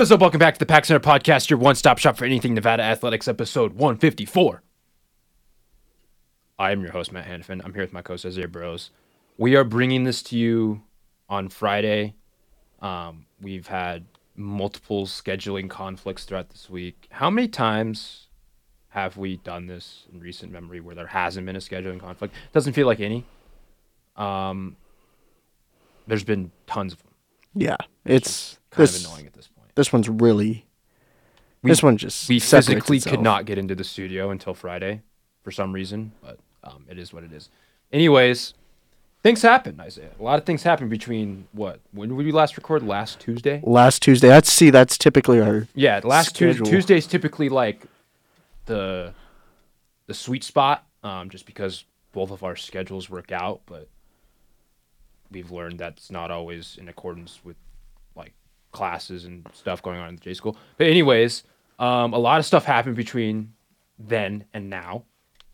What is up? Welcome back to the Pack Center Podcast, your one stop shop for anything Nevada Athletics, episode 154. I am your host, Matt Hanifin. I'm here with my co host, Isaiah Bros. We are bringing this to you on Friday. Um, we've had multiple scheduling conflicts throughout this week. How many times have we done this in recent memory where there hasn't been a scheduling conflict? Doesn't feel like any. Um, there's been tons of them. Yeah, it's Kind of annoying at this point. This one's really. We- this one just we physically could not get into the studio until Friday for some reason, but um, it is what it is. Anyways, things happen, Isaiah. A lot of things happen between what? When did we last record? Last Tuesday? Last Tuesday, that's see, that's typically our Yeah, last Tuesday. Tuesday's typically like the the sweet spot, um, just because both of our schedules work out, but we've learned that's not always in accordance with classes and stuff going on in the J school. But anyways, um, a lot of stuff happened between then and now.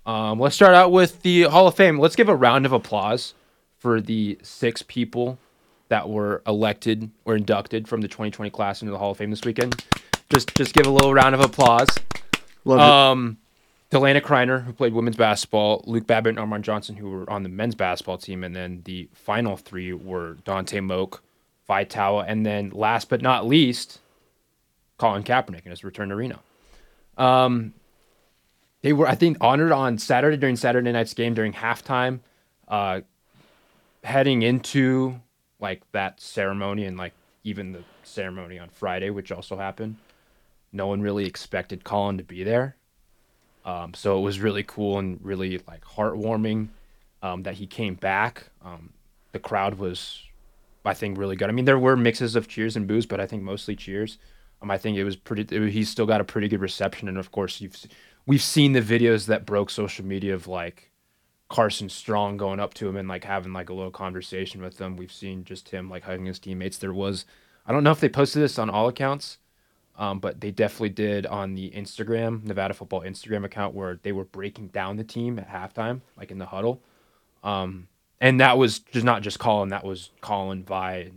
Um, let's start out with the Hall of Fame. Let's give a round of applause for the six people that were elected or inducted from the 2020 class into the Hall of Fame this weekend. Just just give a little round of applause. love Um, Dellena Criner, who played women's basketball, Luke Babbitt and Armon Johnson, who were on the men's basketball team, and then the final three were Dontay Moch, Vai Taua, and then last but not least, Colin Kaepernick in his return to Reno. Um, they were, I think, honored on Saturday during Saturday night's game during halftime. Uh, heading into like that ceremony and like even the ceremony on Friday, which also happened, no one really expected Colin to be there. Um, so it was really cool and really like heartwarming um, that he came back. Um, the crowd was, I think, really good. I mean, there were mixes of cheers and boos, but I think mostly cheers. Um, I think it was pretty. It, he's still got a pretty good reception, and of course, you've we've seen the videos that broke social media of like Carson Strong going up to him and like having like a little conversation with them. We've seen just him like hugging his teammates. There was, I don't know if they posted this on all accounts, um, but they definitely did on the Instagram Nevada Football Instagram account where they were breaking down the team at halftime, like in the huddle. Um, and that was just not just Colin, that was Colin, Vai,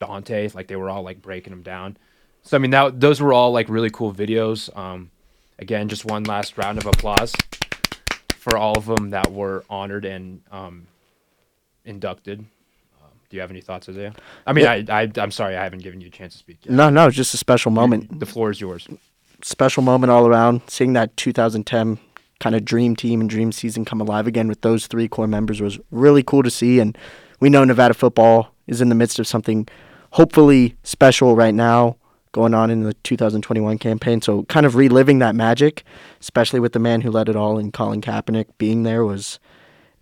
Dontay. Like they were all like breaking them down. So I mean, that those were all like really cool videos. Um, again, just one last round of applause for all of them that were honored and um, inducted. Um, do you have any thoughts, Isaiah? I mean, I, I I'm sorry, I haven't given you a chance to speak yet. No, no, it's just a special moment. The floor is yours. Special moment all around. Seeing that 2010 kind of dream team and dream season come alive again with those three core members was really cool to see. And we know Nevada football is in the midst of something hopefully special right now going on in the 2021 campaign. So kind of reliving that magic, especially with the man who led it all in Colin Kaepernick being there was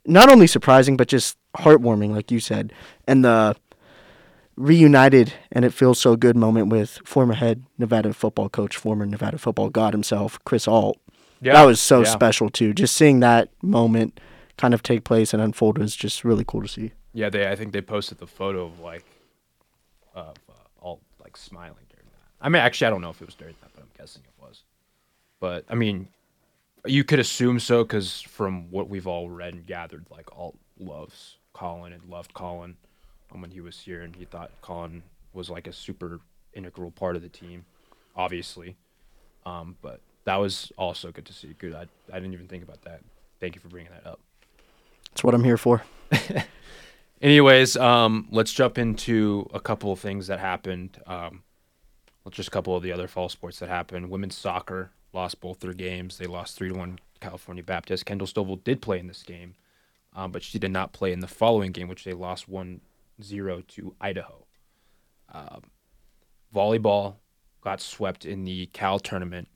not only surprising but just heartwarming, like you said. And the reunited and it feels so good moment with former head Nevada football coach, former Nevada football god himself, Chris Ault. Yeah, that was so yeah. special too. Just seeing that moment kind of take place and unfold was just really cool to see. Yeah, they. I think they posted the photo of like, of uh, all like smiling during that. I mean, actually, I don't know if it was during that, but I'm guessing it was. But I mean, you could assume so because from what we've all read and gathered, like Ault loves Colin and loved Colin um, when he was here, and he thought Colin was like a super integral part of the team, obviously. Um, but that was also good to see. Good. I I didn't even think about that. Thank you for bringing that up. That's what I'm here for. Anyways, um, let's jump into a couple of things that happened. Um, just a couple of the other fall sports that happened. Women's soccer lost both their games. They lost three to one. California Baptist. Kendall Stovall did play in this game, um, but she did not play in the following game, which they lost 1-0 to Idaho. Um, volleyball got swept in the Cal tournament.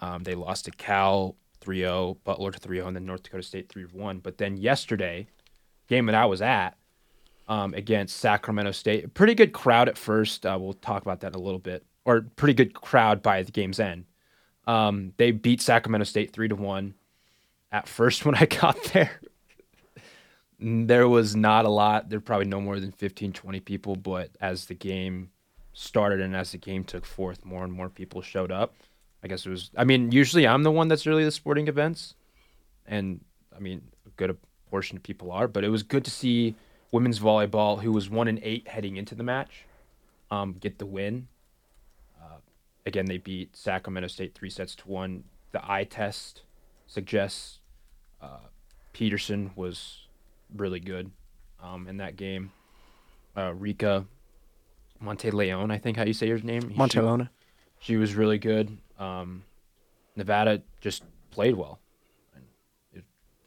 Um, they lost to Cal 3-0, Butler to 3-0, and then North Dakota State 3-1. But then yesterday, game that I was at, um, against Sacramento State. Pretty good crowd at first. Uh, we'll talk about that a little bit. Or pretty good crowd by the game's end. Um, they beat Sacramento State three to one. At first, when I got there, there was not a lot. There were probably no more than 15, 20 people. But as the game started and as the game took forth, more and more people showed up. I guess it was. I mean, usually I'm the one that's really the sporting events, and I mean, a good portion of people are. But it was good to see women's volleyball, who was one and eight heading into the match, um, get the win. Uh, again, they beat Sacramento State three sets to one. The eye test suggests uh, Peterson was really good um, in that game. Uh, Rika Monteleone, I think how you say her name. She- Montelona. she was really good. Um, Nevada just played well.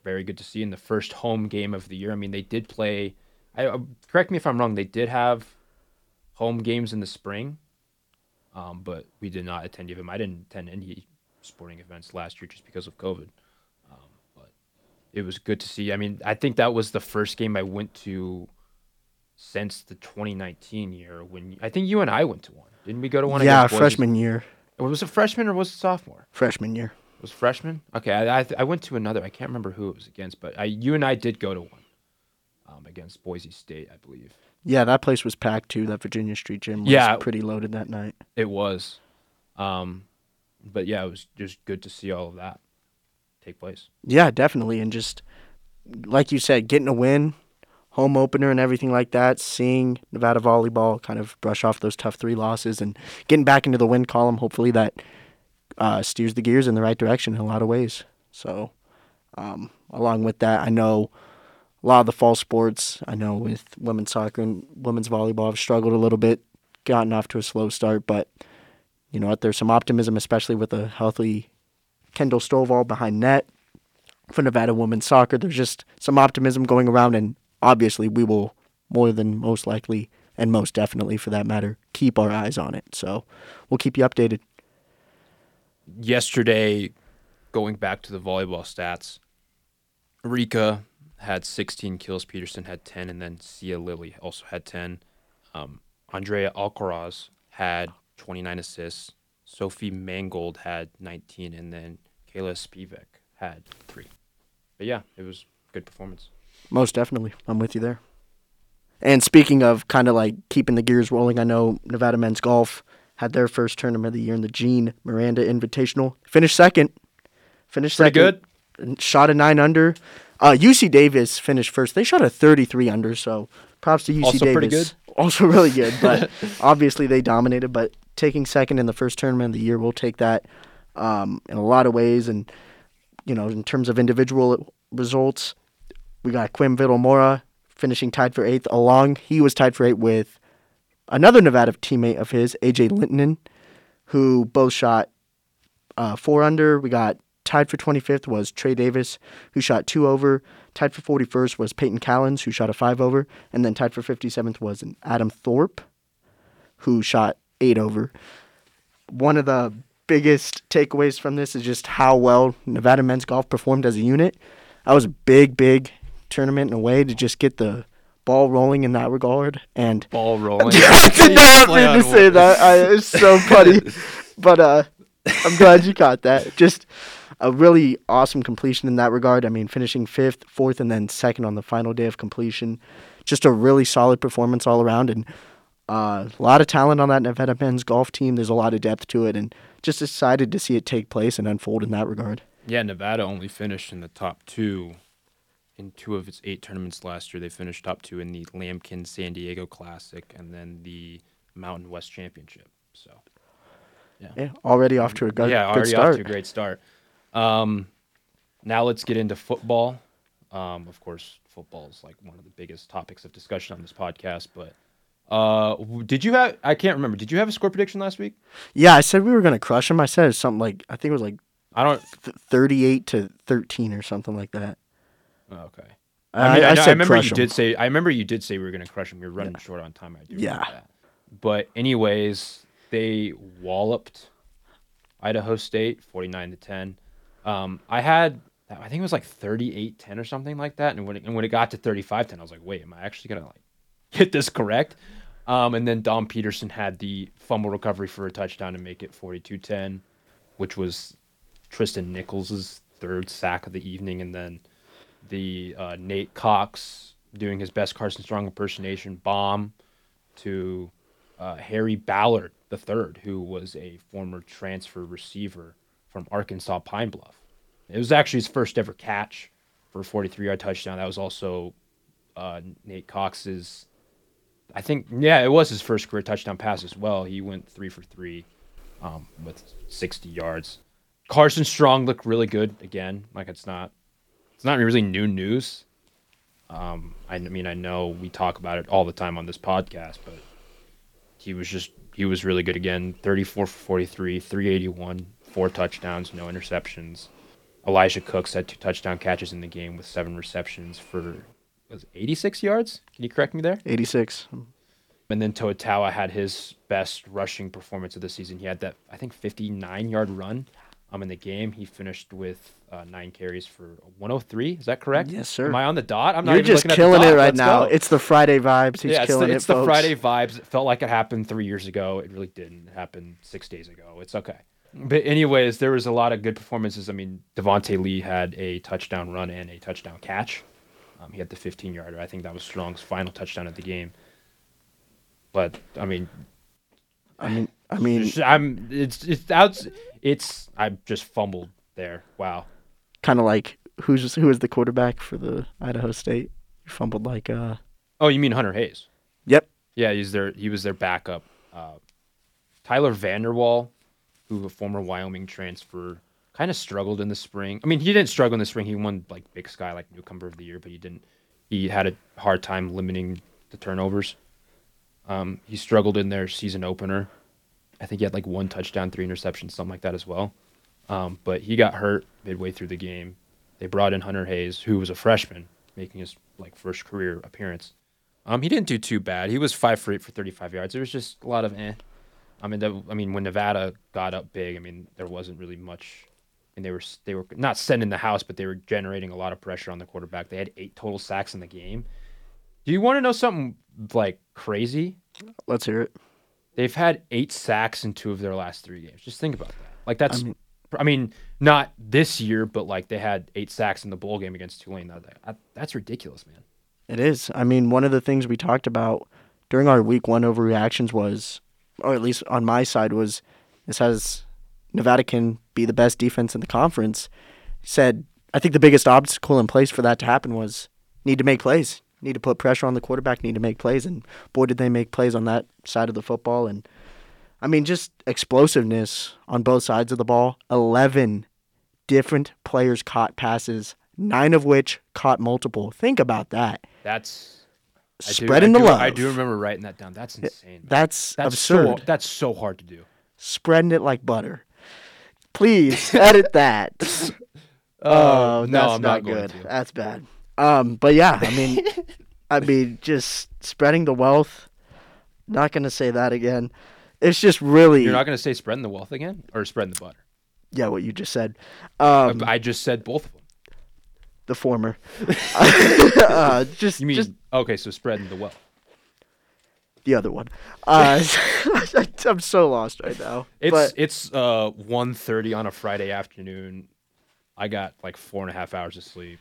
Very good to see in the first home game of the year. I mean, they did play. I uh, correct me if I'm wrong. They did have home games in the spring, um, but we did not attend any of them. I didn't attend any sporting events last year just because of COVID. Um, but it was good to see. I mean, I think that was the first game I went to since the 2019 year when I think you and I went to one. Didn't we go to one? Yeah, freshman year. Was it freshman or was it sophomore? Freshman year. It was freshman. Okay, I I, I went to another. I can't remember who it was against, but I you and I did go to one um, against Boise State, I believe. Yeah, that place was packed too. That Virginia Street gym was Yeah. pretty loaded that night. It was, um, but yeah, it was just good to see all of that take place. Yeah, definitely. And just like you said, getting a win, home opener, and everything like that, seeing Nevada volleyball kind of brush off those tough three losses and getting back into the win column, hopefully that uh, steers the gears in the right direction in a lot of ways. So, um, along with that, I know a lot of the fall sports, I know with women's soccer and women's volleyball have struggled a little bit, gotten off to a slow start, but you know what? There's some optimism, especially with a healthy Kendall Stovall behind net for Nevada women's soccer. There's just some optimism going around, and obviously, we will more than most likely, and most definitely for that matter, keep our eyes on it. So we'll keep you updated. Yesterday, going back to the volleyball stats, Rika had 16 kills, Peterson had 10, and then Sia Liilii also had 10. Um, Andrea Alcaraz had 29 assists. Sophie Mangold had 19, and then Kayla Spivak had three. But yeah, it was good performance. Most definitely. I'm with you there. And speaking of kind of like keeping the gears rolling, I know Nevada men's golf had their first tournament of the year in the Gene Miranda Invitational. Finished second. Finished Pretty second. good. Shot a nine under. Uh, UC Davis finished first. They shot a 33 under, so props to UC Also Davis. pretty good. Also really good, but obviously they dominated. But taking second in the first tournament of the year, we'll take that um, in a lot of ways. And, you know, in terms of individual results, we got Quim Mora finishing tied for eighth. Along, he was tied for eighth with another Nevada teammate of his, AJ Lintonen, who both shot uh, four under. We got tied for 25th was Trey Davis, who shot two over. Tied for 41st was Peyton Callens, who shot a five over. And then tied for 57th was Adam Thorpe, who shot eight over. One of the biggest takeaways from this is just how well Nevada men's golf performed as a unit. That was a big, big tournament in a way to just get the ball rolling in that regard. And Ball rolling. I did not mean to say that. I, it's so funny, but uh, I'm glad you caught that. Just a really awesome completion in that regard. I mean, finishing fifth, fourth, and then second on the final day of completion. Just a really solid performance all around, and uh, a lot of talent on that Nevada men's golf team. There's a lot of depth to it, and just excited to see it take place and unfold in that regard. Yeah, Nevada only finished in the top two in two of its eight tournaments last year. They finished top two in the Lamkin San Diego Classic and then the Mountain West Championship. So Yeah, already off to a good, yeah, good already start. off to a great start. Um, now let's get into football. Um, of course, football is like one of the biggest topics of discussion on this podcast. But uh, did you have? I can't remember. Did you have a score prediction last week? Yeah, I said we were gonna crush them. I said something like I think it was like I don't. th- 38 to 13 or something like that. Oh, okay. I, I, mean, I, know- I said remember crush you 'em. did say. I remember you did say we were going to crush them. You're running short on time. I do. remember Yeah. that. But anyways, they walloped Idaho State, forty nine to ten. Um, I had, I think it was like 38-10 or something like that. And when it, and when it got to 35-10, I was like, wait, am I actually gonna like get this correct? Um, and then Dom Peterson had the fumble recovery for a touchdown to make it 42-10, which was Tristan Nichols' third sack of the evening, and then the uh, Nate Cox doing his best Carson Strong impersonation bomb to uh, Harry Ballard III, who was a former transfer receiver from Arkansas Pine Bluff. It was actually his first ever catch for a 43 yard touchdown. That was also uh, Nate Cox's, I think, yeah, it was his first career touchdown pass as well. He went three for three um, with 60 yards. Carson Strong looked really good again. Like it's not, it's not really new news. Um, I mean, I know we talk about it all the time on this podcast, but he was just he was really good again. 34 for 43, 381, four touchdowns, no interceptions. Elijah Cooks had two touchdown catches in the game with seven receptions for was 86 yards. Can you correct me there? 86. And then Toa had his best rushing performance of the season. He had that I think 59 yard run um, in the game. He finished with uh, nine carries for 103. Is that correct? Yes, sir. Am I on the dot? I'm not You're just killing the it right Let's now. go. It's the Friday vibes. He's yeah, it's, killing the, it. it's the folks. Friday vibes. It felt like it happened three years ago. It really didn't. It happened six days ago. It's okay. But anyways, there was a lot of good performances. I mean, Devonte Lee had a touchdown run and a touchdown catch. Um, he had the 15 yarder. I think that was Strong's final touchdown of the game. But I mean, I mean, I mean, I'm it's it's out. It's I just fumbled there. Wow. kind of like who's who was the quarterback for the Idaho State? You fumbled like uh. Oh, you mean Hunter Hayes? Yep. Yeah, he's their he was their backup. Uh, Tyler Vander Waal, who a former Wyoming transfer, kind of struggled in the spring. I mean, he didn't struggle in the spring. He won like Big Sky like newcomer of the year, but he didn't. He had a hard time limiting the turnovers. Um, he struggled in their season opener. I think he had like one touchdown, three interceptions, something like that as well. Um, but he got hurt midway through the game. They brought in Hunter Hayes, who was a freshman, making his like first career appearance. Um, he didn't do too bad. He was five for eight for 35 yards. It was just a lot of eh. I mean, that, I mean, when Nevada got up big, I mean, there wasn't really much, and they were they were not sending the house, but they were generating a lot of pressure on the quarterback. They had eight total sacks in the game. Do you want to know something like crazy? Let's hear it. They've had eight sacks in two of their last three games. Just think about that. Like that's, I I mean, mean- not this year, but like they had eight sacks in the bowl game against Tulane. That, that- that's ridiculous, man. It is. I mean, one of the things we talked about during our week one overreactions was, or at least on my side, was this has Nevada can be the best defense in the conference. Said, I think the biggest obstacle in place for that to happen was need to make plays, need to put pressure on the quarterback, need to make plays. And boy, did they make plays on that side of the football. And I mean, just explosiveness on both sides of the ball. 11 different players caught passes, nine of which caught multiple. Think about that That's I do- spreading I the do- love. I do remember writing that down. That's insane. That's, That's absurd. so that's so hard to do. Spreading it like butter. Please edit that. Oh, Uh, no, that's I'm not not good. to. That's bad. Um, but yeah, I mean, I mean, just spreading the wealth. Not gonna say that again. It's just really, You're not going to say spreading the wealth again or spreading the butter. yeah, what you just said. Um, I just said both of them. the former. uh, just, You mean just okay? So spreading the wealth. the other one. Uh, I'm so lost right now. It's but it's uh 1.30 on a Friday afternoon. I got like four and a half hours of sleep.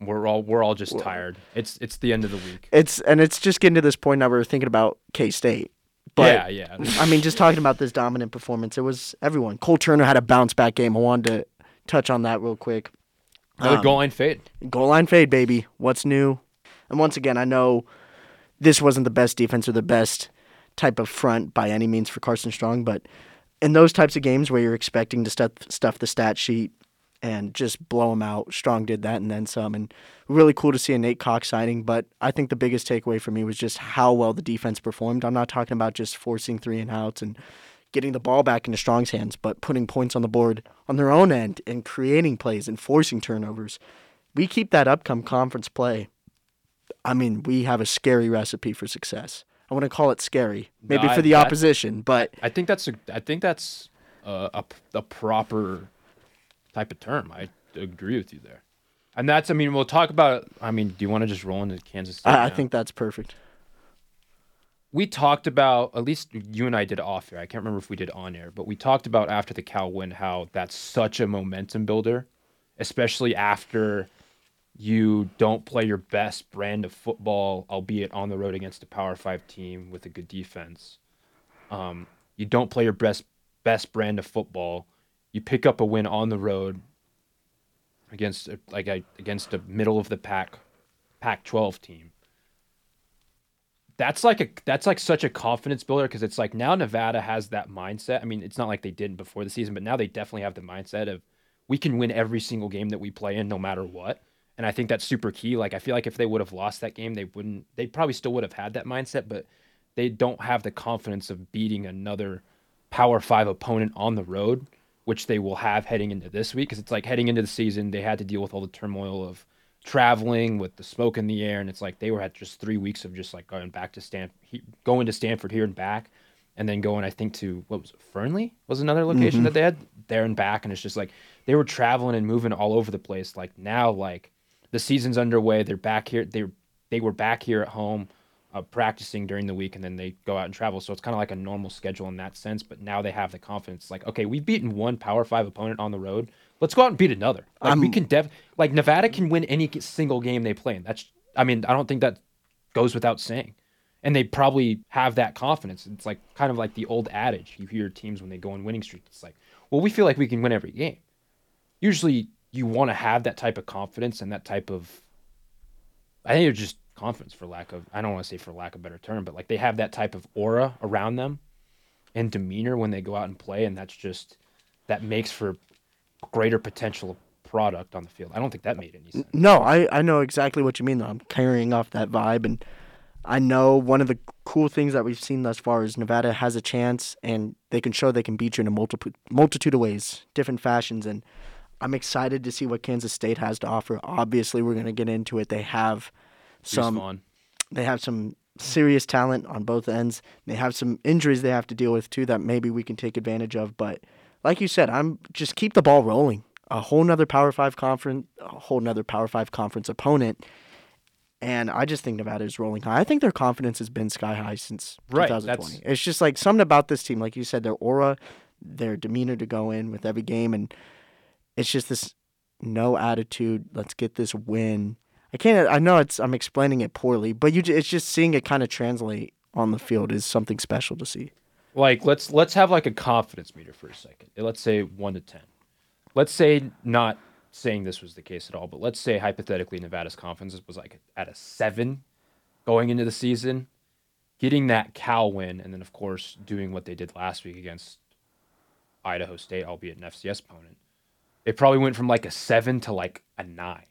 We're all we're all just tired. It's it's the end of the week. it's and it's just getting to this point now we're thinking about K State. But yeah, yeah. I mean, just talking about this dominant performance, it was everyone. Cole Turner had a bounce back game. I wanted to touch on that real quick. Another Um, goal line fade. Goal line fade, baby. What's new? And once again, I know this wasn't the best defense or the best type of front by any means for Carson Strong, but in those types of games where you're expecting to stuff, stuff the stat sheet and just blow them out, Strong did that and then some. And really cool to see a Nate Cox signing, but I think the biggest takeaway for me was just how well the defense performed. I'm not talking about just forcing three and outs and getting the ball back into Strong's hands, but putting points on the board on their own end and creating plays and forcing turnovers. We keep that up come conference play. I mean, we have a scary recipe for success. I want to call it scary, maybe No, I- for the that- opposition, but I think that's a I think that's a, a, a proper type of term. I agree with you there. And that's I mean we'll talk about I mean do you want to just roll into Kansas State? I, I think that's perfect. we talked about at least you and I did off air. I can't remember if we did on air, but we talked about after the Cal win how that's such a momentum builder, especially after you don't play your best brand of football, albeit on the road against a Power Five team with a good defense. Um, you don't play your best best brand of football. You pick up a win on the road against like a, against a middle of the pack Pac-12 team that's like a that's like such a confidence builder because it's like now Nevada has that mindset. I mean, it's not like they didn't before the season, but now they definitely have the mindset of we can win every single game that we play in, no matter what. And I think that's super key. Like I feel like if they would have lost that game, they wouldn't. They probably still would have had that mindset, but they don't have the confidence of beating another Power Five opponent on the road, which they will have heading into this week. Because it's like heading into the season, they had to deal with all the turmoil of traveling with the smoke in the air, and it's like they were at just three weeks of just like going back to Stanford, going to Stanford here and back, and then going I think to what was it, Fernley was another location mm-hmm. that they had there and back, and it's just like they were traveling and moving all over the place. Like now, like the season's underway, they're back here. They they were back here at home. Uh, practicing during the week and then they go out and travel. So it's kind of like a normal schedule in that sense. But now they have the confidence, like, okay, we've beaten one Power Five opponent on the road. Let's go out and beat another. Like we can def like Nevada can win any single game they play in. That's I mean I don't think that goes without saying. And they probably have that confidence. It's like kind of like the old adage you hear teams when they go on winning streaks. It's like, well, we feel like we can win every game. Usually, you want to have that type of confidence and that type of. I think it's just confidence, for lack of. I don't want to say for lack of a better term, but like they have that type of aura around them, and demeanor when they go out and play, and that's just that makes for greater potential product on the field. I don't think that made any sense. No, I, I know exactly what you mean though. I'm carrying off that vibe and I know one of the cool things that we've seen thus far is Nevada has a chance and they can show they can beat you in a multiple multitude of ways, different fashions and I'm excited to see what Kansas State has to offer. Obviously, we're going to get into it. They have some they have some serious talent on both ends. They have some injuries they have to deal with too that maybe we can take advantage of, but like you said, I'm just keep the ball rolling. A whole nother Power Five conference, a whole nother Power Five conference opponent, and I just think Nevada is rolling high. I think their confidence has been sky high since right, 2020. That's... It's just like something about this team, like you said, their aura, their demeanor to go in with every game, and it's just this no attitude. Let's get this win. I can't. I know it's. I'm explaining it poorly, but you. It's just seeing it kind of translate on the field is something special to see like let's let's have like a confidence meter for a second. Let's say one to ten. Let's say not saying this was the case at all, but let's say hypothetically Nevada's confidence was like at a seven going into the season, getting that Cal win, and then of course doing what they did last week against Idaho State, albeit an FCS opponent. It probably went from like a seven to like a nine.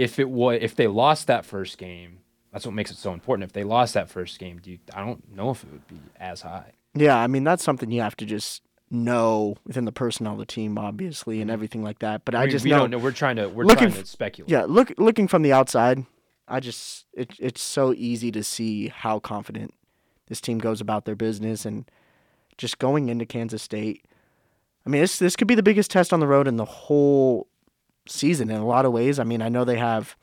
If it was if they lost that first game, that's what makes it so important. If they lost that first game, do you, I don't know if it would be as high. Yeah, I mean that's something you have to just know within the personnel of the team, obviously, and mm-hmm. everything like that. But I, I just we know, don't know. We're trying to we're looking trying to speculate. Yeah, look looking from the outside, I just it, it's so easy to see how confident this team goes about their business and just going into Kansas State. I mean, this this could be the biggest test on the road in the whole season in a lot of ways. I mean, I know they have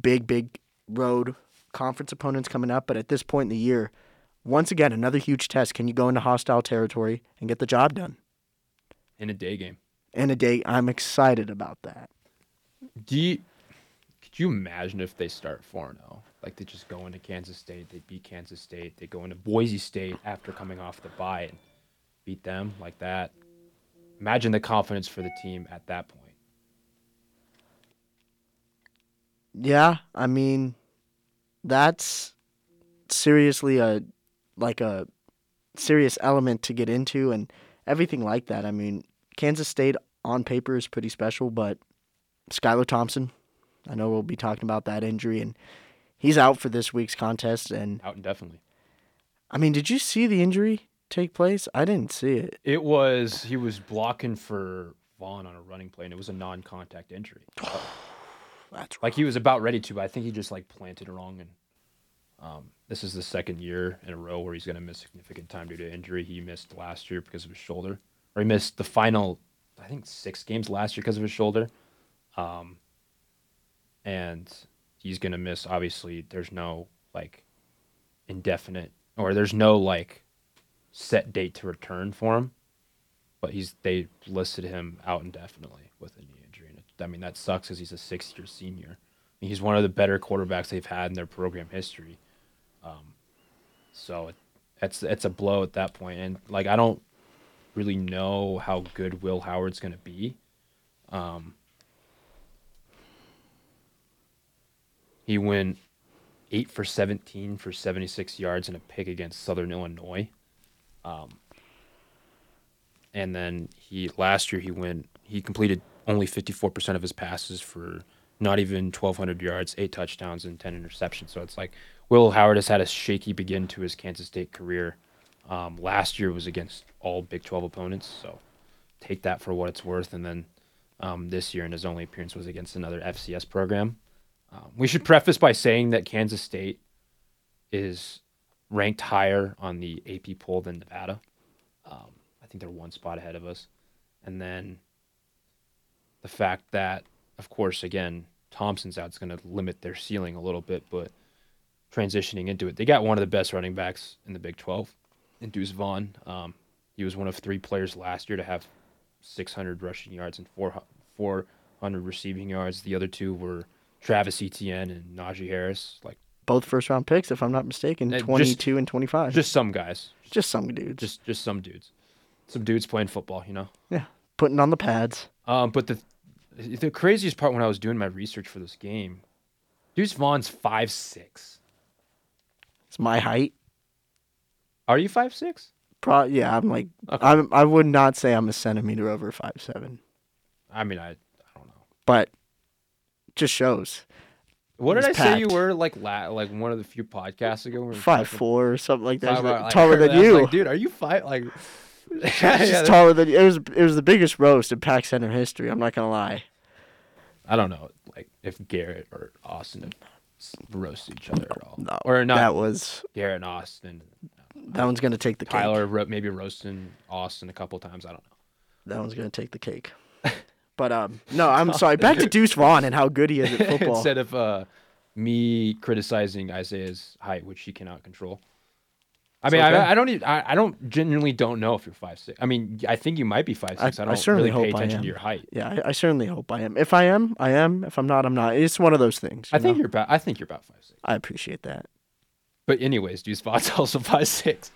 big big road conference opponents coming up, but at this point in the year, once again, another huge test. Can you go into hostile territory and get the job done? In a day game. In a day, I'm excited about that. Do you, could you imagine if they start 4 0? Like they just go into Kansas State, they beat Kansas State, they go into Boise State after coming off the bye and beat them like that. Imagine the confidence for the team at that point. Yeah, I mean, that's seriously a like a serious element to get into and everything like that. I mean, Kansas State on paper is pretty special, but Skylar Thompson, I know we'll be talking about that injury and he's out for this week's contest and out indefinitely. I mean, did you see the injury take place? I didn't see it. It was he was blocking for Vaughn on a running play and it was a non-contact injury. That's like he was about ready to, but I think he just like planted wrong and um, this is the second year in a row where he's going to miss significant time due to injury. He missed last year because of his shoulder, or he missed the final, I think, six games last year because of his shoulder. Um, and he's going to miss, obviously, there's no like indefinite, or there's no like set date to return for him. But he's they listed him out indefinitely with a knee injury. And it, I mean, that sucks because he's a six year senior. He's one of the better quarterbacks they've had in their program history. Um, so it, it's it's a blow at that point. and like I don't really know how good Will Howard's going to be. Um, he went eight for 17 for 76 yards and a pick against Southern Illinois. Um, and then he last year he went he completed only 54% of his passes for not even 1200 yards, eight touchdowns and 10 interceptions. So it's like Will Howard has had a shaky begin to his Kansas State career. Um, last year was against all Big 12 opponents, so take that for what it's worth. And then um, this year, in his only appearance was against another FCS program. Um, we should preface by saying that Kansas State is ranked higher on the AP poll than Nevada. Um, I think they're one spot ahead of us. And then the fact that, of course, again, Thompson's out is going to limit their ceiling a little bit, but transitioning into it, they got one of the best running backs in the Big 12 in Deuce Vaughn. Um, he was one of three players last year to have 600 rushing yards and 400 receiving yards. The other two were Travis Etienne and Najee Harris. Like Both first round picks, if I'm not mistaken, Uh, just- 22 and 25. just some guys, just some dudes. just just some dudes, some dudes playing football, you know. yeah, putting on the pads. Um, but the the craziest part when I was doing my research for this game, Deuce Vaughn's five six. It's my height. Are you five six? Pro- yeah, I'm like Okay. I'm. I would not say I'm a centimeter over five seven, I mean, I I don't know. but just shows What did I He's say you were like? La- like one of the few podcasts ago. we five four or something like that. Five, like, like, taller than you. like, dude. Are you five? Like, He's yeah, taller than. It was. It was the biggest roast in Pack Center history. I'm not gonna lie. I don't know, like if Garrett or Austin have roasted each other at all, No, or not. That was. Garrett and Austin. That one's gonna take the cake. Tyler ro- maybe roasting Austin a couple times. I don't know. That one's gonna take the cake. But um, no, I'm sorry. Back to Deuce Vaughn and how good he is at football. Instead of uh, me criticizing Isaiah's height, which he cannot control. I mean, okay. I, I don't. Even, I, I don't genuinely don't know if you're five six. I mean, I think you might be five six. I, I don't certainly really pay attention to your height. yeah, I, I certainly hope I am. If I am, I am. If I'm not, I'm not. It's one of those things. I think know? you're about. I think you're about five six. I appreciate that. But anyways, Deuce Vaughn's also five six.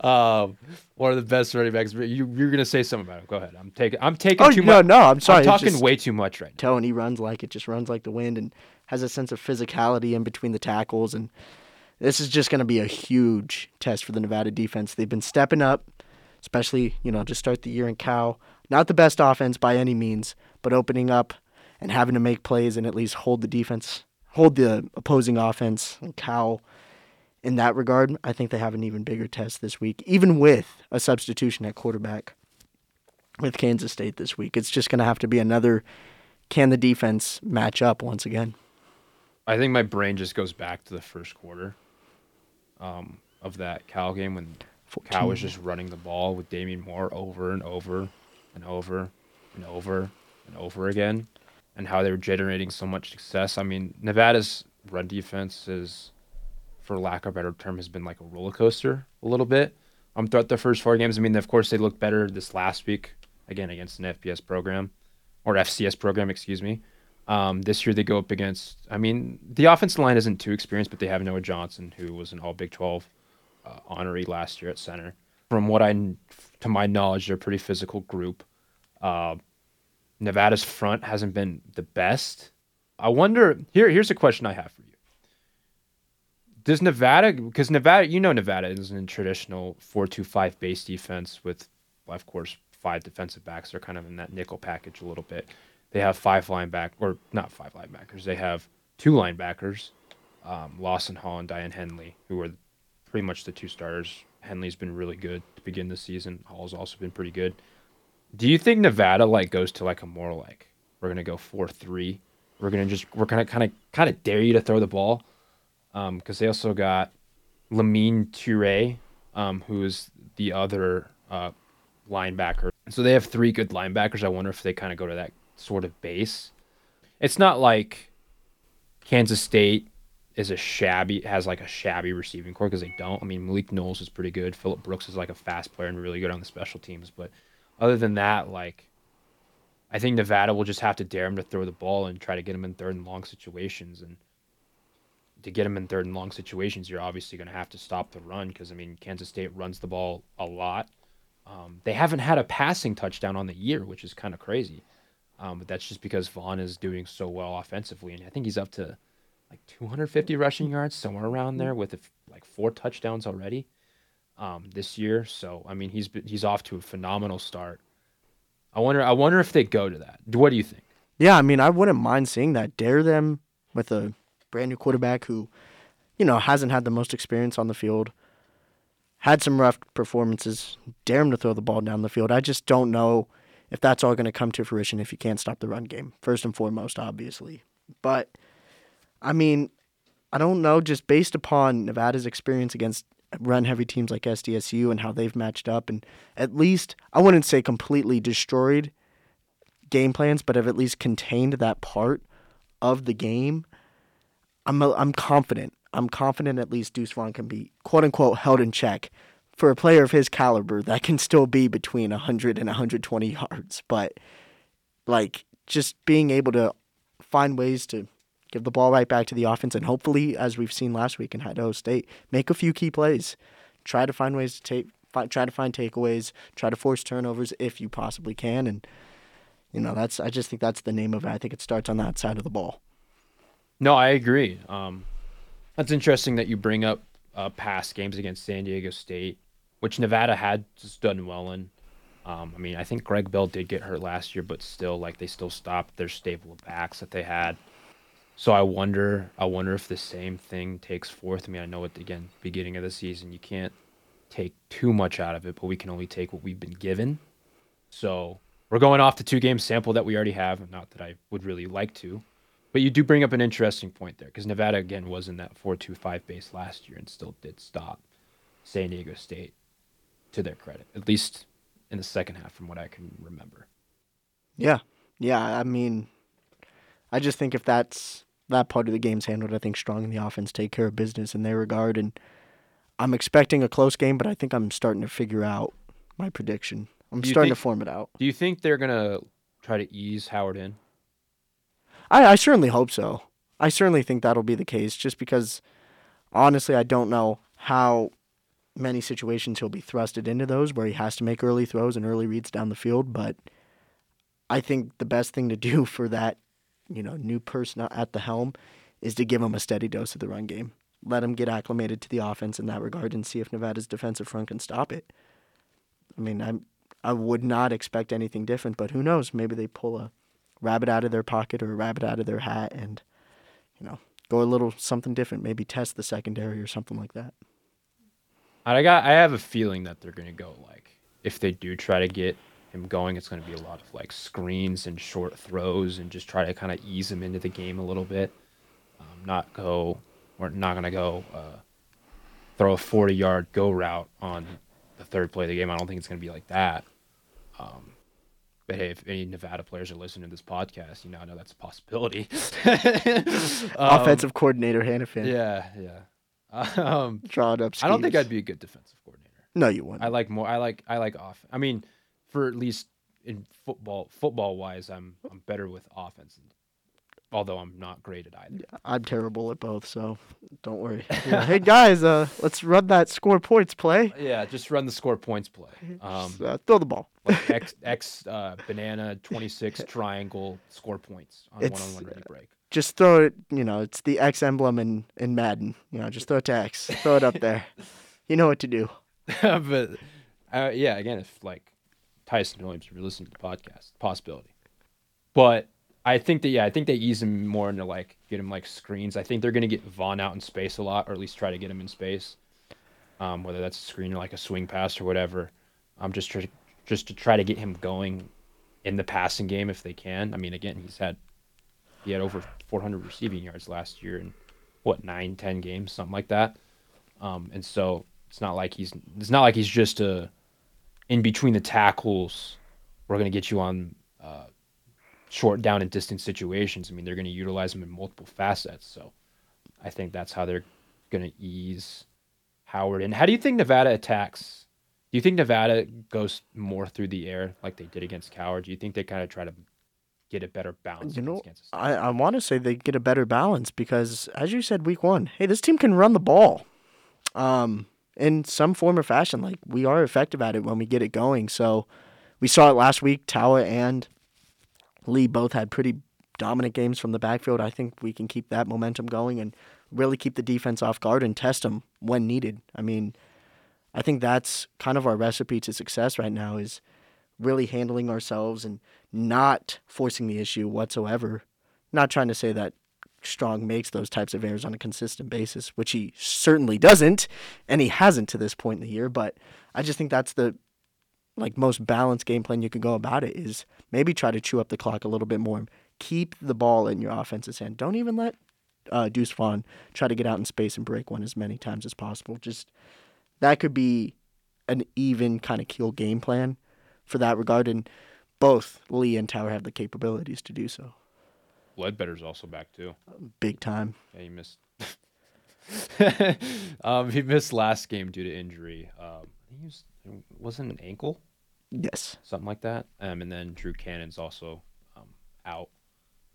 Um, one of the best running backs. You, you're gonna say something about him. Go ahead. I'm taking. I'm taking Oh too no, much. no, I'm sorry. I'm talking way too much right now. Tone, he runs like it. Just runs like the wind and has a sense of physicality in between the tackles. And this is just going to be a huge test for the Nevada defense. They've been stepping up, especially you know to start the year in Cal. Not the best offense by any means, but opening up and having to make plays and at least hold the defense, hold the opposing offense and Cal. In that regard, I think they have an even bigger test this week, even with a substitution at quarterback with Kansas State this week. It's just going to have to be another can the defense match up once again? I think my brain just goes back to the first quarter um, of that Cal game when Cal was just running the ball with Damien Moore over and over and over and over and over again, and how they were generating so much success. I mean, Nevada's run defense is, for lack of a better term, has been like a roller coaster a little bit. Um, throughout the first four games, I mean, of course, they looked better this last week again against an FBS program or FCS program, excuse me. Um, this year they go up against. I mean, the offensive line isn't too experienced, but they have Noah Johnson, who was an All Big Twelve uh, honoree last year at center. From what I, to my knowledge, they're a pretty physical group. Uh, Nevada's front hasn't been the best. I wonder. Here, here's a question I have for you. Does Nevada, because Nevada, you know, Nevada is in traditional four-two-five base defense with, of course, five defensive backs. They're kind of in that nickel package a little bit. They have five linebackers, or not five linebackers. They have two linebackers, um, Lawson Hall and Daiyan Henley, who are pretty much the two starters. Henley's been really good to begin the season. Hall's also been pretty good. Do you think Nevada like goes to like a more like we're gonna go four three? We're gonna just we're gonna kind of kind of dare you to throw the ball, because they also got Lamine Toure, um, who is the other uh, linebacker. So they have three good linebackers. I wonder if they kind of go to that sort of base. It's not like Kansas State is a shabby has like a shabby receiving core because they don't. I mean Malik Knowles is pretty good. Phillip Brooks is like a fast player and really good on the special teams. But other than that, like I think Nevada will just have to dare him to throw the ball and try to get him in third and long situations. And to get him in third and long situations, you're obviously going to have to stop the run because I mean Kansas State runs the ball a lot. Um, they haven't had a passing touchdown on the year, which is kind of crazy. Um, but that's just because Vaughn is doing so well offensively, and I think he's up to like 250 rushing yards, somewhere around there, with like four touchdowns already um, this year. So I mean, he's been, he's off to a phenomenal start. I wonder I wonder if they go to that. What do you think? Yeah, I mean, I wouldn't mind seeing that. Dare them with a brand new quarterback who, you know, hasn't had the most experience on the field. Had some rough performances. Dare him to throw the ball down the field. I just don't know if that's all going to come to fruition if you can't stop the run game. First and foremost, obviously. But I mean, I don't know. Just based upon Nevada's experience against run heavy teams like SDSU and how they've matched up, and at least I wouldn't say completely destroyed game plans, but have at least contained that part of the game. I'm I'm confident. I'm confident at least Deuce Vaughn can be quote unquote held in check for a player of his caliber that can still be between 100 and 120 yards. But like just being able to find ways to give the ball right back to the offense and hopefully, as we've seen last week in Idaho State, make a few key plays. Try to find ways to take, try to find takeaways, try to force turnovers if you possibly can, and you know that's. I just think that's the name of it. I think it starts on that side of the ball. No, I agree. Um, that's interesting that you bring up uh, past games against San Diego State, which Nevada had just done well in. Um, I mean, I think Greg Bell did get hurt last year, but still, like they still stopped their stable of backs that they had. So I wonder, I wonder if the same thing takes forth. I mean, I know at again beginning of the season you can't take too much out of it, but we can only take what we've been given. So we're going off the two game sample that we already have. Not that I would really like to, but you do bring up an interesting point there because Nevada again was in that four two five base last year and still did stop San Diego State to their credit, at least in the second half, from what I can remember. Yeah, yeah. I mean, I just think if that's that part of the game's handled, I think Strong and the offense take care of business in their regard. And I'm expecting a close game, but I think I'm starting to figure out my prediction. I'm starting think, to form it out. Do you think they're gonna try to ease Howard in? I, I certainly hope so. I certainly think that'll be the case, just because honestly, I don't know how many situations he'll be thrusted into those where he has to make early throws and early reads down the field. But I think the best thing to do for that you know new person at the helm is to give him a steady dose of the run game. Let him get acclimated to the offense in that regard and see if Nevada's defensive front can stop it. I mean, I'm I would not expect anything different, but who knows? Maybe they pull a rabbit out of their pocket or a rabbit out of their hat and you know, go a little something different, maybe test the secondary or something like that. I got I have a feeling that they're going to go like if they do try to get him going, it's going to be a lot of like screens and short throws and just try to kind of ease him into the game a little bit. Um, not go, we're not going to go uh, throw a 40 yard go route on the third play of the game. I don't think it's going to be like that. Um, but hey, if any Nevada players are listening to this podcast, you now know that's a possibility. um, Offensive coordinator Hanifin. Yeah, yeah. Um, Draw it up. Schemes. I don't think I'd be a good defensive coordinator. No, you wouldn't. I like more. I like. I like off. I mean, for at least in football football wise I'm I'm better with offense although I'm not great at either. Yeah, I'm terrible at both, so don't worry. Yeah. hey guys, uh, let's run that score points play. Yeah, just run the score points play. Um, just, uh, throw the ball. Like X X uh, banana twenty six triangle score points on one on one ready break. Just throw it. You know, it's the X emblem in in Madden. You know, just throw it to X. throw it up there. You know what to do. but uh, yeah, again, if like Tyson Williams, you're listening to the podcast, possibility. But I think that yeah, I think they ease him more into like get him like screens. I think they're gonna get Vaughn out in space a lot, or at least try to get him in space. Um, whether that's a screen or like a swing pass or whatever. I'm just try, just to try to get him going in the passing game if they can. I mean, again, he's had he had over 400 receiving yards last year in what nine, ten games, something like that. Um, and so it's not like he's it's not like he's just a in between the tackles, we're going to get you on uh, short down and distance situations. I mean, they're going to utilize him in multiple facets. So I think that's how they're going to ease Howard. And how do you think Nevada attacks? Do you think Nevada goes more through the air like they did against Coward? Do you think they kind of try to get a better balance? You know, I, I want to say they get a better balance because, as you said, week one, hey, this team can run the ball. Um, in some form or fashion. Like we are effective at it when we get it going. So we saw it last week. Taua and Lee both had pretty dominant games from the backfield, I think we can keep that momentum going and really keep the defense off guard and test them when needed. I mean, I think that's kind of our recipe to success right now is really handling ourselves and not forcing the issue whatsoever. Not trying to say that Strong makes those types of errors on a consistent basis, which he certainly doesn't, and he hasn't to this point in the year. But I just think that's the like most balanced game plan you can go about it is maybe try to chew up the clock a little bit more. Keep the ball in your offense's hand. Don't even let uh, Deuce Vaughn try to get out in space and break one as many times as possible. Just that could be an even kind of keel game plan for that regard. And both Lee and Taua have the capabilities to do so. Ledbetter's also back too. Big time. Yeah, he missed. um, he missed last game due to injury. Um, he was wasn't an ankle, Yes. something like that. Um, and then Drew Cannon's also um, out.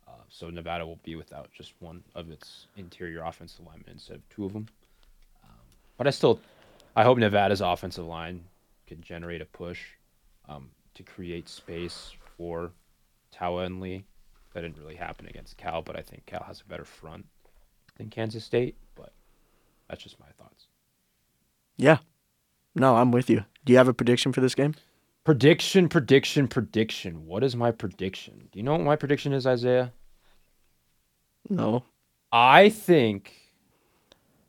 Uh, so Nevada will be without just one of its interior offensive linemen instead of two of them. Um, but I still, I hope Nevada's offensive line can generate a push um, to create space for Taua and Lee. That didn't really happen against Cal, but I think Cal has a better front than Kansas State. But that's just my thoughts. Yeah. No, I'm with you. Do you have a prediction for this game? Prediction, prediction, prediction. What is my prediction? Do you know what my prediction is, Isaiah? No. I think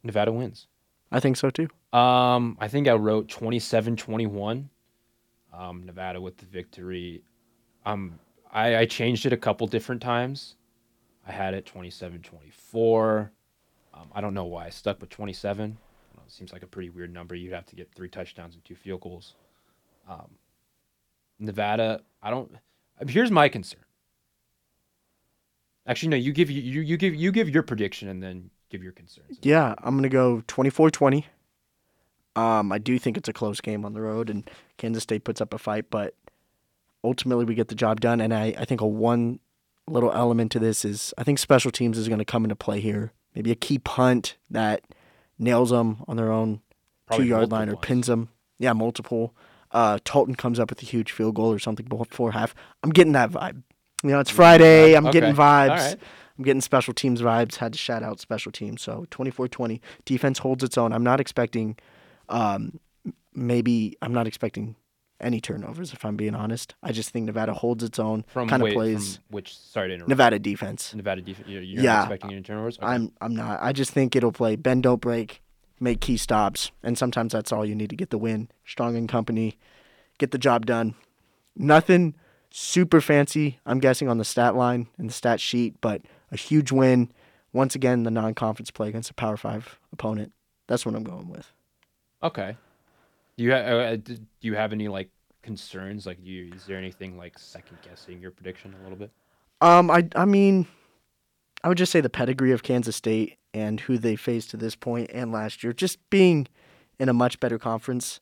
Nevada wins. I think so too. Um, I think I wrote 27-21. Um, Nevada with the victory. Um, I, I changed it a couple different times. I had it 27-24. Um, I don't know why I stuck with 27. I know, it seems like a pretty weird number. You'd have to get three touchdowns and two field goals. Um, Nevada, I don't. uh, Here's my concern. Actually, no. You give you you give you give your prediction and then give your concerns. Yeah, I'm going to go 24-20. Um, I do think it's a close game on the road, and Kansas State puts up a fight, but ultimately we get the job done. And I, I think a one little element to this is I think special teams is going to come into play here. Maybe a key punt that nails them on their own Probably two yard line or pins them. Yeah, multiple. Uh, Talton comes up with a huge field goal or something before half. I'm getting that vibe. You know, it's Friday. I'm getting vibes. Right. I'm getting special teams vibes. Had to shout out special teams. So 24-20. Defense holds its own. I'm not expecting um, maybe I'm not expecting any turnovers if I'm being honest. I just think Nevada holds its own. From kind of plays which? Sorry to interrupt. Nevada defense. Nevada defense. You're, you're Yeah. expecting any turnovers. Okay. I'm I'm not. I just think it'll play bend don't break, make key stops, and sometimes that's all you need to get the win. Strong and company, get the job done. Nothing super fancy, I'm guessing on the stat line and the stat sheet, but a huge win. Once again, the non-conference play against a Power Five opponent. That's what I'm going with. Okay. Do you ha- uh, do you have any like concerns? Like, you, is there anything like second guessing your prediction a little bit? Um, I I mean, I would just say the pedigree of Kansas State and who they faced to this point and last year, just being in a much better conference.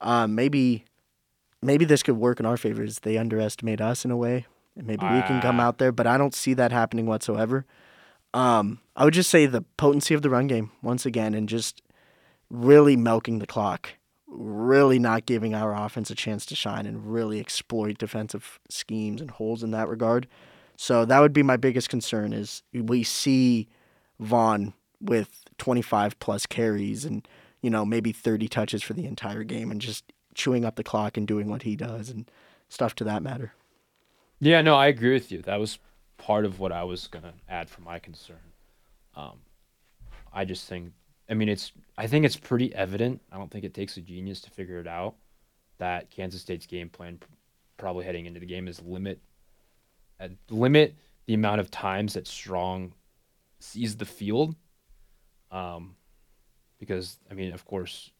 Um, maybe maybe this could work in our favor. Is they underestimate us in a way, and maybe we can come Ah. out there. But I don't see that happening whatsoever. Um, I would just say the potency of the run game once again, and just really milking the clock, really not giving our offense a chance to shine, and really exploit defensive schemes and holes in that regard. So that would be my biggest concern is we see Vaughn with 25 plus carries and you know maybe 30 touches for the entire game and just chewing up the clock and doing what he does and stuff to that matter. Yeah, no, I agree with you. That was part of what I was gonna add for my concern. Um, I just think, I mean, it's, I think it's pretty evident. I don't think it takes a genius to figure it out that Kansas State's game plan, probably heading into the game, is limit, uh, limit the amount of times that Strong sees the field. Um, because I mean, of course,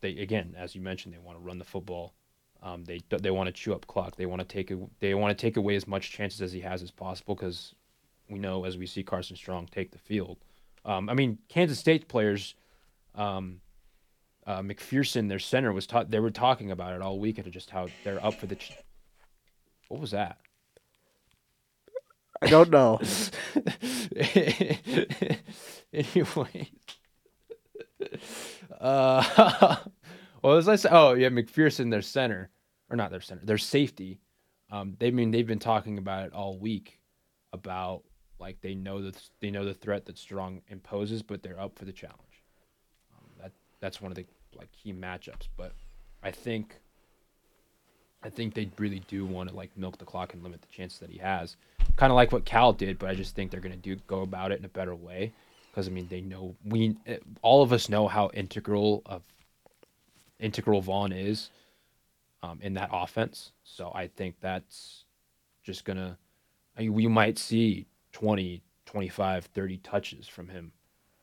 they again, as you mentioned, they want to run the football. Um, they they want to chew up clock. They want to take a, they want to take away as much chances as he has as possible because we know as we see Carson Strong take the field. Um, I mean, Kansas State players, um, uh, McPherson, their center, was taught. They were talking about it all weekend, just how they're up for the. Ch- what was that? I don't know. anyway, uh, what was I say? Oh yeah, McPherson, their center, or not their center, their safety. Um, they mean they've been talking about it all week. about like they know that they know the threat that Strong imposes, but they're up for the challenge. Um, that that's one of the like key matchups. But I think I think they really do want to like milk the clock and limit the chances that he has, kind of like what Cal did. But I just think they're gonna do go about it in a better way because I mean they know we eh, all of us know how integral of integral Vaughn is um, in that offense. So I think that's just. I mean, we might see 20, 25, 30 touches from him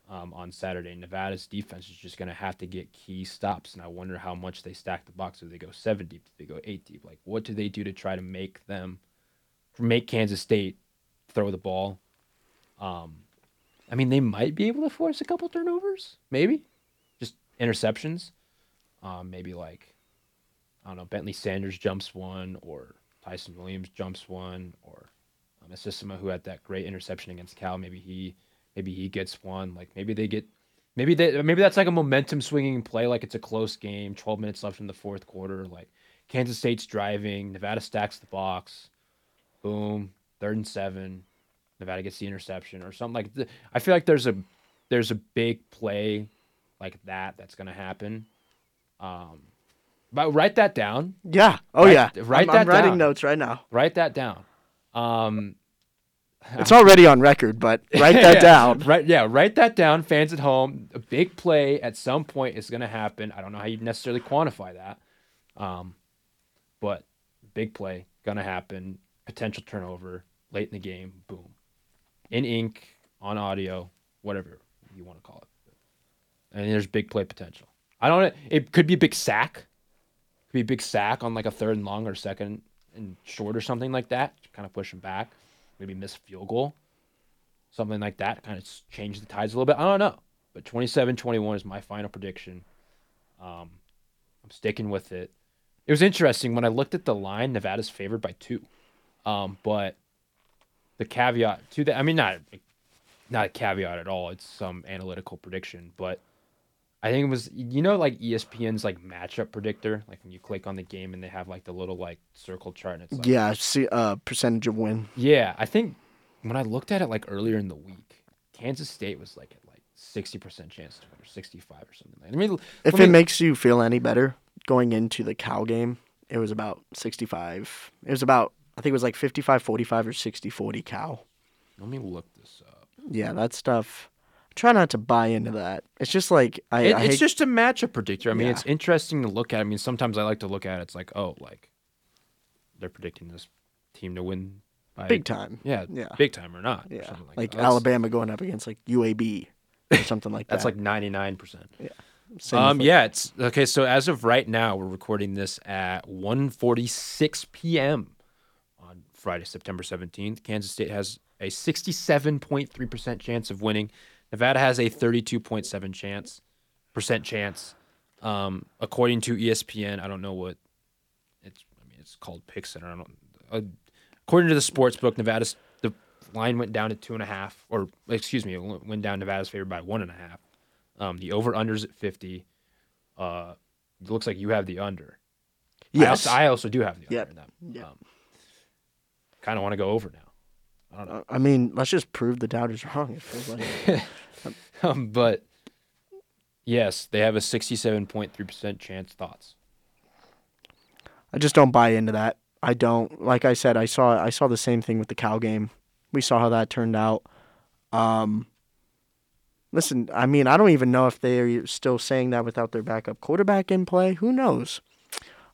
um, on Saturday. Nevada's defense is just going to have to get key stops, and I wonder how much they stack the box. Do they go seven deep? Do they go eight deep? Like, what do they do to try to make them make Kansas State throw the ball? Um, I mean, they might be able to force a couple turnovers, maybe, just interceptions. Um, maybe like I don't know, Bentley Sanders jumps one, or Tyson Williams jumps one, or um, Asisima who had that great interception against Cal. Maybe he maybe he gets one. Like maybe they get maybe they maybe that's like a momentum swinging play. Like it's a close game, twelve minutes left in the fourth quarter. Like Kansas State's driving, Nevada stacks the box, boom, third and seven. Nevada gets the interception or something like. Th- I feel like there's a there's a big play like that that's gonna happen. Um, but write that down. Yeah. Oh Write- yeah. write I'm, that I'm writing down. notes right now. Write that down. Um, It's already on record, but write that Yeah, down. Right, yeah, write that down. Fans at home, a big play at some point is going to happen. I don't know how you necessarily quantify that, um, but big play gonna happen. Potential turnover late in the game. Boom, in ink, on audio, whatever you want to call it. And there's big play potential. I don't. It could be a big sack. Could be a big sack on like a third and long or second and short or something like that. Kind of push them back. Maybe miss field goal something like that kind of change the tides a little bit. I don't know. But 27-21 is my final prediction. Um, I'm sticking with it. It was interesting when I looked at the line. Nevada's favored by two, um, but the caveat to that, I mean, not not a caveat at all. It's some analytical prediction, but I think it was you know like ESPN's like matchup predictor, like when you click on the game and they have like the little like circle chart and it's like Yeah. See, uh, percentage of win. yeah, I think when I looked at it like earlier in the week, Kansas State was like at like sixty percent chance to win or sixty five or something like. that. I mean, If let it makes you feel any better, going into the Cal game, it was about 65. It was about, I think it was like 55 45 or 60 40 Cal. let me look this up. Yeah, that stuff. Try not to buy into that. It's just like, I, It, I it's hate- just a matchup predictor. I mean, Yeah. it's interesting to look at. I mean, sometimes I like to look at it. It's like, oh, like they're predicting this team to win by big time. Yeah, Yeah. big time or not. or Yeah. something like, Like. Alabama going up against like UAB or something like That's that. That's like ninety nine percent. Same Um, yeah, it's okay. So as of right now, we're recording this at 1:46 p.m. on Friday, September 17th. Kansas State has a 67.3 percent chance of winning. Nevada has a 32.7 chance percent chance. Um, according to ESPN, I don't know what it's. I mean, it's called Pick Center. I don't. Uh, according to the sports book, Nevada's the line went down to two and a half, or excuse me, it went down. Nevada's favored by one and a half. Um, the over unders at 50. Uh, it looks like you have the under. I Yes. also, I also do have the under Yep. in that. Yep. Um, kind of want to go over now. I don't know. Uh, I mean, let's just prove the doubters wrong. It feels like. Um, but yes, they have a 67.3% chance. Thoughts? I just don't buy into that. I don't. Like I said, I saw I saw the same thing with the Cal game. We saw how that turned out. Um, listen, I mean, I don't even know if they're still saying that without their backup quarterback in play. Who knows?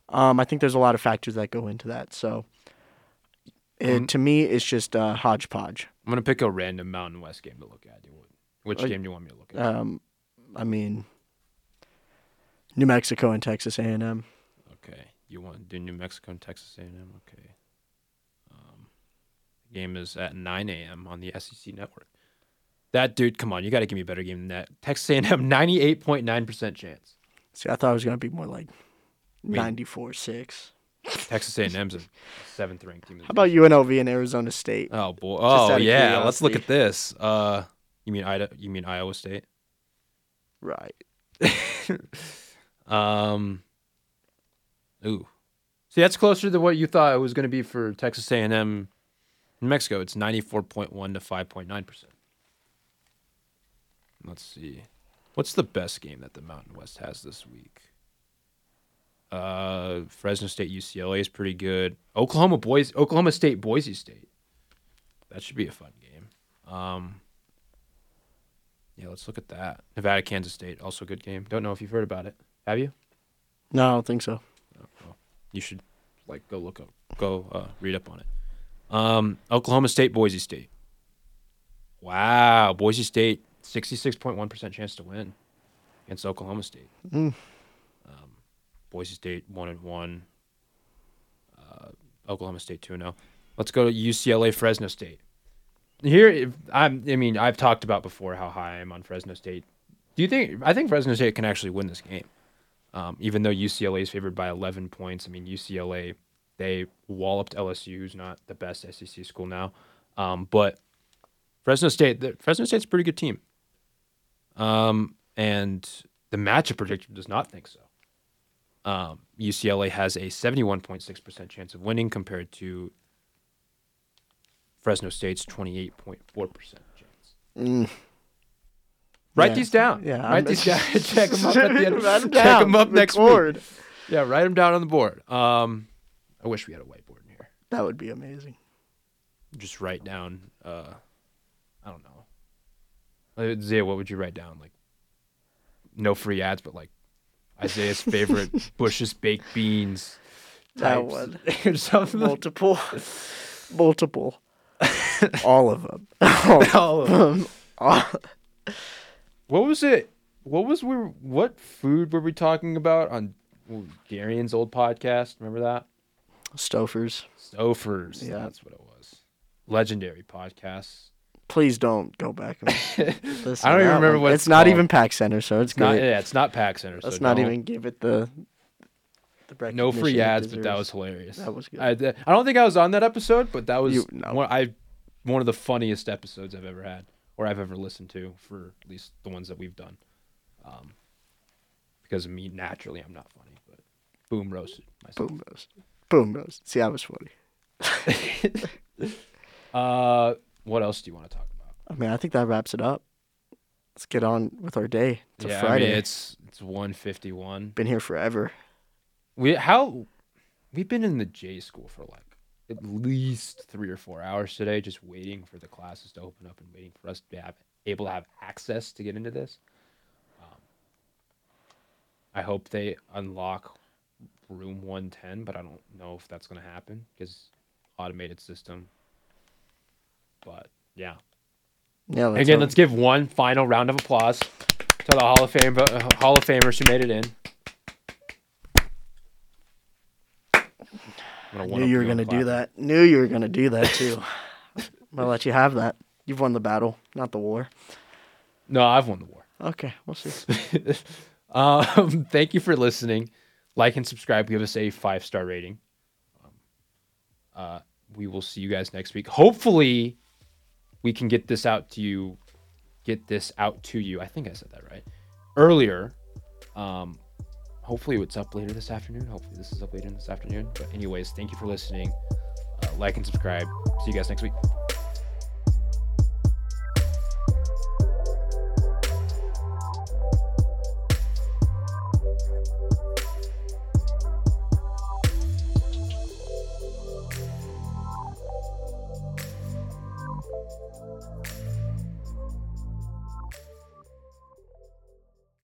Um, I think there's a lot of factors that go into that. So, it, Mm. to me, it's just uh, hodgepodge. I'm gonna pick a random Mountain West game to look at. You- Which game do you want me to look at? Um, I mean, New Mexico and Texas A&M. okay, you want to do New Mexico and Texas A&M? Okay. Um, the game is at 9 a.m. on the SEC network. That dude, come on, you got to give me a better game than that. Texas A&M, 98.9% chance. See, I thought it was gonna be more like mean- ninety-four six. Texas A&M's a seventh ranked team. How about UNLV and Arizona State? Oh boy! Oh yeah, let's look at this. Uh, you mean Ida? You mean Iowa State? Right. Um, ooh, see, that's closer to what you thought it was going to be for Texas A&M New Mexico, it's 94.1 to 5.9%. Let's see. What's the best game that the Mountain West has this week? Uh, Fresno State UCLA is pretty good. Oklahoma Boys, Oklahoma State Boise State. That should be a fun game. Um, yeah, let's look at that. Nevada Kansas State, also a good game. Don't know if you've heard about it. Have you? No, I don't think so. Oh, well, you should like go look up, go uh, read up on it. Um, Oklahoma State, Boise State. Wow, Boise State, sixty-six point one percent chance to win against Oklahoma State. Mm. Boise State one and one. Uh, Oklahoma State two and zero. Let's go to UCLA, Fresno State. Here, I'm. I mean, I've talked about before how high I am on Fresno State. Do you think? I think Fresno State can actually win this game, um, even though UCLA is favored by 11 points. I mean, UCLA they walloped LSU, who's not the best SEC school now, um, but Fresno State. The, Fresno State's a pretty good team. Um, and the matchup predictor does not think so. Um, UCLA has a 71.6% chance of winning compared to Fresno State's 28.4% chance. Mm. Write Yeah. these down. Yeah, write I'm- these down. check them up at the end. Write 'em check down. them up next Record. week. Yeah, write them down on the board. Um, I wish we had a whiteboard in here. That would be amazing. Just write down. Uh, I don't know. Uh, Zia, what would you write down? Like, no free ads, but like Isaiah's favorite Bush's baked beans. That one. Multiple. Multiple. All of them. All All of them. All- What was it? What was we? What food were we talking about on Darian's old podcast? Remember that? Stouffer's. Stouffer's. Yeah. that's what it was. Legendary podcast. Please don't go back. I don't even remember one. what it's it's not called. even Pack Center, so it's, It's not. Yeah, it's not Pack Center. Let's so not don't- even give it the the no free ads, but that was hilarious. That was good. I, I don't think I was on that episode, but that was You- no. one, I one of the funniest episodes I've ever had or I've ever listened to for at least the ones that we've done. Um, because of me, naturally, I'm not funny, but boom roasted myself. Boom roast. Boom roast. See, I was funny. Uh, what else do you want to talk about? I mean, I think that wraps it up. Let's get on with our day. It's a yeah, Friday. I mean, it's it's 151. been here forever. We how we've been in the J school for like at least three or four hours today, just waiting for the classes to open up and waiting for us to be have, able to have access to get into this. Um, I hope they unlock room 110, but I don't know if that's going to happen because automated system. But yeah, Yeah. Let's again, let's give one final round of applause to the Hall of Fame uh, Hall of Famers who made it in. I'm Knew you were gonna do that. Knew you were gonna do that too. I'm gonna let you have that. You've won the battle, not the war. No, I've won the war. Okay, we'll see. um, thank you for listening. Like and subscribe. Give us a five star rating. Um, uh, we will see you guys next week. Hopefully, we can get this out to you. Get this out to you. I think I said that right earlier. Um, hopefully, it's up later this afternoon. Hopefully, this is up later this afternoon. But anyways, thank you for listening. Uh, like and subscribe. See you guys next week.